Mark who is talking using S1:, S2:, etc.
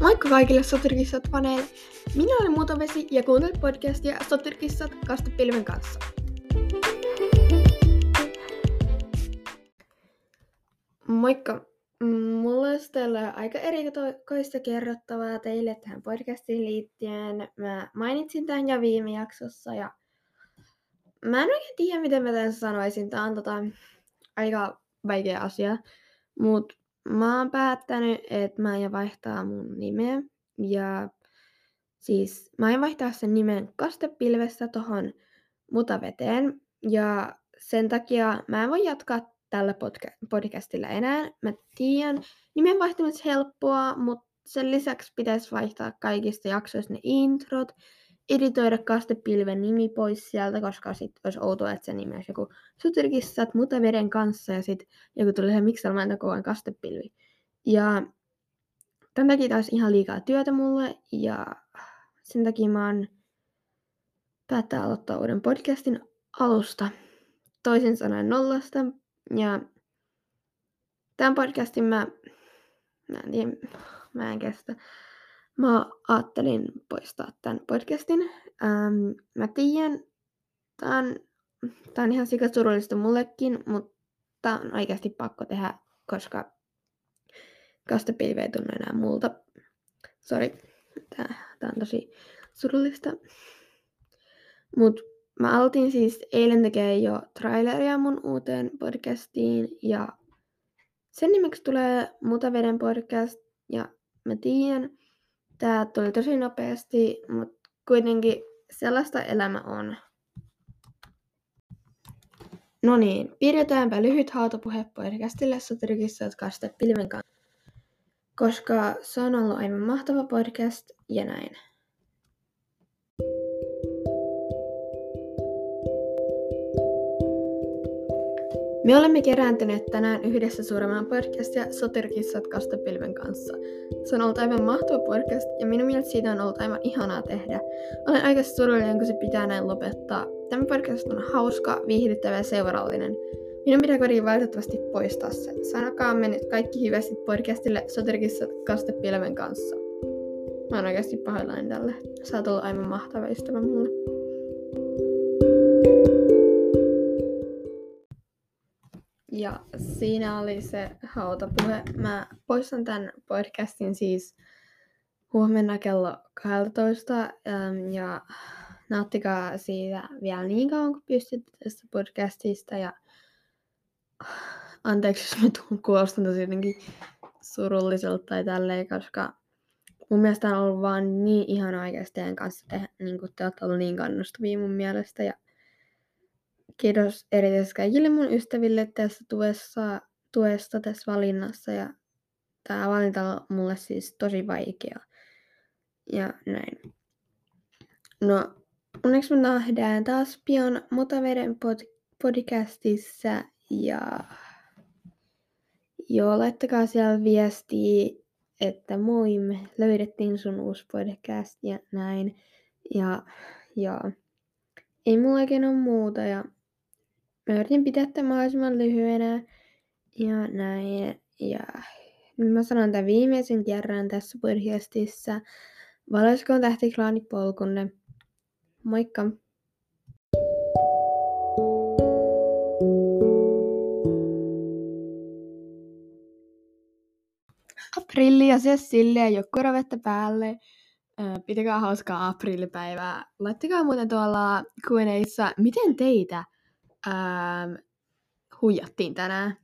S1: Moikka kaikille Soturkissat faneille. Minä olen Muutavesi ja kuuntelet podcastia Soturkissat kastepilven kanssa. Moikka. Mulla olisi tällä aika erikoista kerrottavaa teille tähän podcastiin liittyen. Mä mainitsin tämän jo viime jaksossa ja mä en oikein tiedä, miten mä tämän sanoisin. Tää on tota, aika vaikea asia. Mutta mä oon päättänyt, että mä aion vaihtaa mun nimeä. Ja siis mä aion vaihtaa sen nimen kastepilvestä tohon mutaveteen. Ja sen takia mä en voi jatkaa tällä podca- podcastilla enää. Mä tiedän, nimen vaihtaminen helppoa, mutta sen lisäksi pitäisi vaihtaa kaikista jaksoista ne introt, editoida kastepilven nimi pois sieltä, koska sit olisi outoa, että se nimi olisi joku sutirkissat mutaveden kanssa ja sitten joku tulee miksi mä koko ajan kastepilvi. Ja tämän takia taas ihan liikaa työtä mulle ja sen takia mä oon päättää aloittaa uuden podcastin alusta. Toisin sanoen nollasta. Ja tämän podcastin mä, mä en tiedä, mä en kestä. Mä ajattelin poistaa tämän podcastin. Ähm, mä tiedän, tää on, tää on ihan sikasurullista mullekin, mutta on oikeasti pakko tehdä, koska kastepilvi ei tunnu enää multa. Sori, tää, tää on tosi surullista. Mut mä aloitin siis eilen tekee jo traileria mun uuteen podcastiin ja sen nimeksi tulee Mutaveden podcast ja mä tiedän, tää tuli tosi nopeasti, mutta kuitenkin sellaista elämä on. No niin, pidetäänpä lyhyt hautapuhe podcastille Soturikissa pilven kanssa koska se on ollut aivan mahtava podcast ja näin. Me olemme kerääntyneet tänään yhdessä suuremman podcastia Soterkissat kastapilven kanssa. Se on ollut aivan mahtava podcast ja minun mielestä siitä on ollut aivan ihanaa tehdä. Olen aika surullinen, kun se pitää näin lopettaa. Tämä podcast on hauska, viihdyttävä ja seurallinen. Minun pitää kuitenkin valitettavasti poistaa se. Sanokaamme nyt kaikki hyvästit podcastille Soterkissa kastepilven kanssa. Mä oon oikeasti pahoillani tälle. Sä oot ollut aivan mahtava ystävä mulle. Ja siinä oli se hautapuhe. Mä poistan tämän podcastin siis huomenna kello 12. Ja nauttikaa siitä vielä niin kauan kuin pystytte tästä podcastista. Ja anteeksi, jos mä tuun kuulostan tosi jotenkin surulliselta tai tälleen, koska mun mielestä on ollut vaan niin ihana oikeasti teidän kanssa tehdä, niin kuin te olette ollut niin kannustavia mun mielestä ja kiitos erityisesti kaikille mun ystäville tässä tuessa, tuesta tässä valinnassa ja tämä valinta on mulle siis tosi vaikea ja näin. No, onneksi me nähdään taas pian Mutaveden pod- podcastissa ja joo, laittakaa siellä viestiä, että moi, me löydettiin sun uusi podcast ja näin. Ja joo, ei mulla ole muuta ja mä yritin pitää tämän mahdollisimman lyhyenä ja näin. Ja mä sanon tämän viimeisen kerran tässä podcastissa. Valoiskoon tähtiklaani polkunne. Moikka! aprilli ja se silleen jokkuravettä päälle. Pitäkää hauskaa aprillipäivää. Laittakaa muuten tuolla Q&Aissa, miten teitä ähm, huijattiin tänään.